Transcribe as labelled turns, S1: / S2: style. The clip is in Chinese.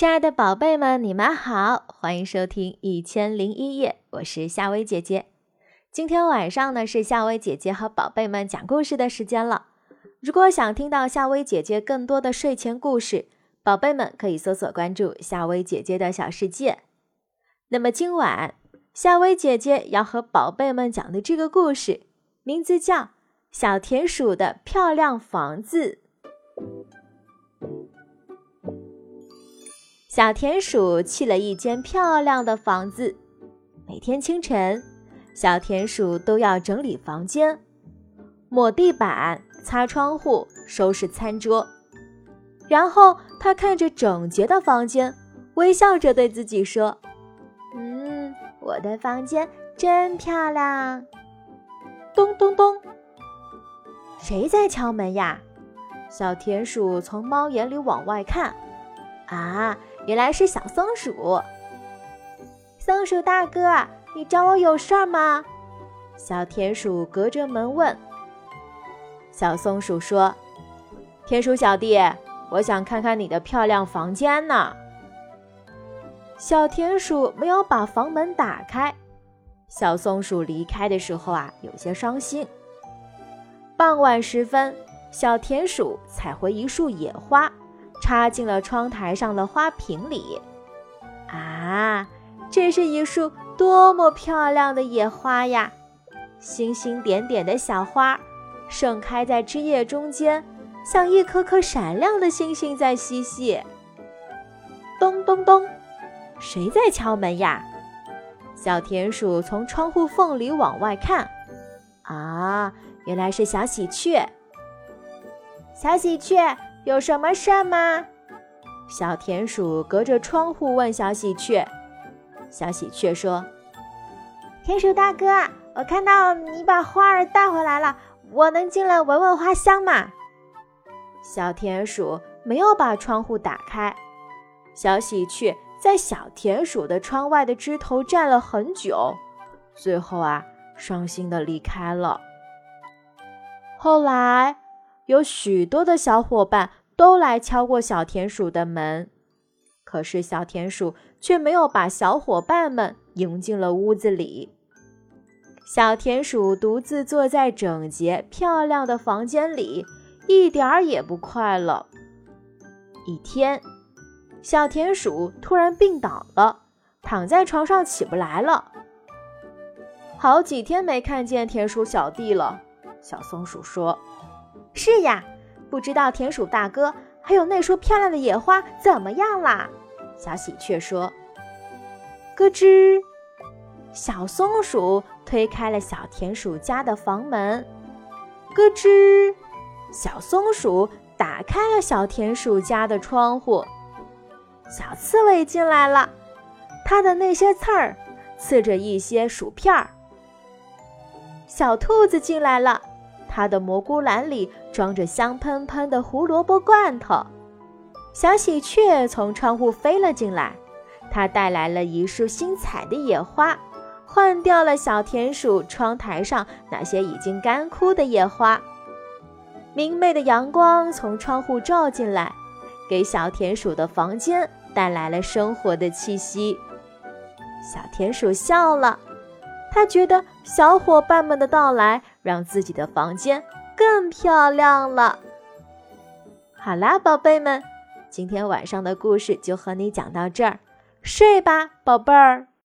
S1: 亲爱的宝贝们，你们好，欢迎收听《一千零一夜》，我是夏薇姐姐。今天晚上呢，是夏薇姐姐和宝贝们讲故事的时间了。如果想听到夏薇姐姐更多的睡前故事，宝贝们可以搜索关注夏薇姐姐的小世界。那么今晚，夏薇姐姐要和宝贝们讲的这个故事，名字叫《小田鼠的漂亮房子》。小田鼠砌了一间漂亮的房子。每天清晨，小田鼠都要整理房间，抹地板、擦窗户、收拾餐桌。然后，他看着整洁的房间，微笑着对自己说：“嗯，我的房间真漂亮。”咚咚咚，谁在敲门呀？小田鼠从猫眼里往外看，啊！原来是小松鼠，松鼠大哥，你找我有事儿吗？小田鼠隔着门问。小松鼠说：“田鼠小弟，我想看看你的漂亮房间呢。”小田鼠没有把房门打开。小松鼠离开的时候啊，有些伤心。傍晚时分，小田鼠采回一束野花。插进了窗台上的花瓶里。啊，这是一束多么漂亮的野花呀！星星点点的小花，盛开在枝叶中间，像一颗颗闪亮的星星在嬉戏。咚咚咚，谁在敲门呀？小田鼠从窗户缝里往外看。啊，原来是小喜鹊。小喜鹊。有什么事吗？小田鼠隔着窗户问小喜鹊。小喜鹊说：“田鼠大哥，我看到你把花儿带回来了，我能进来闻闻花香吗？”小田鼠没有把窗户打开。小喜鹊在小田鼠的窗外的枝头站了很久，最后啊，伤心的离开了。后来。有许多的小伙伴都来敲过小田鼠的门，可是小田鼠却没有把小伙伴们迎进了屋子里。小田鼠独自坐在整洁漂亮的房间里，一点儿也不快乐。一天，小田鼠突然病倒了，躺在床上起不来了。好几天没看见田鼠小弟了，小松鼠说。是呀，不知道田鼠大哥还有那束漂亮的野花怎么样啦？小喜鹊说：“咯吱。”小松鼠推开了小田鼠家的房门，咯吱。小松鼠打开了小田鼠家的窗户，小刺猬进来了，它的那些刺儿刺着一些薯片儿。小兔子进来了。它的蘑菇篮里装着香喷喷的胡萝卜罐头。小喜鹊从窗户飞了进来，它带来了一束新采的野花，换掉了小田鼠窗台上那些已经干枯的野花。明媚的阳光从窗户照进来，给小田鼠的房间带来了生活的气息。小田鼠笑了。他觉得小伙伴们的到来让自己的房间更漂亮了。好啦，宝贝们，今天晚上的故事就和你讲到这儿，睡吧，宝贝儿。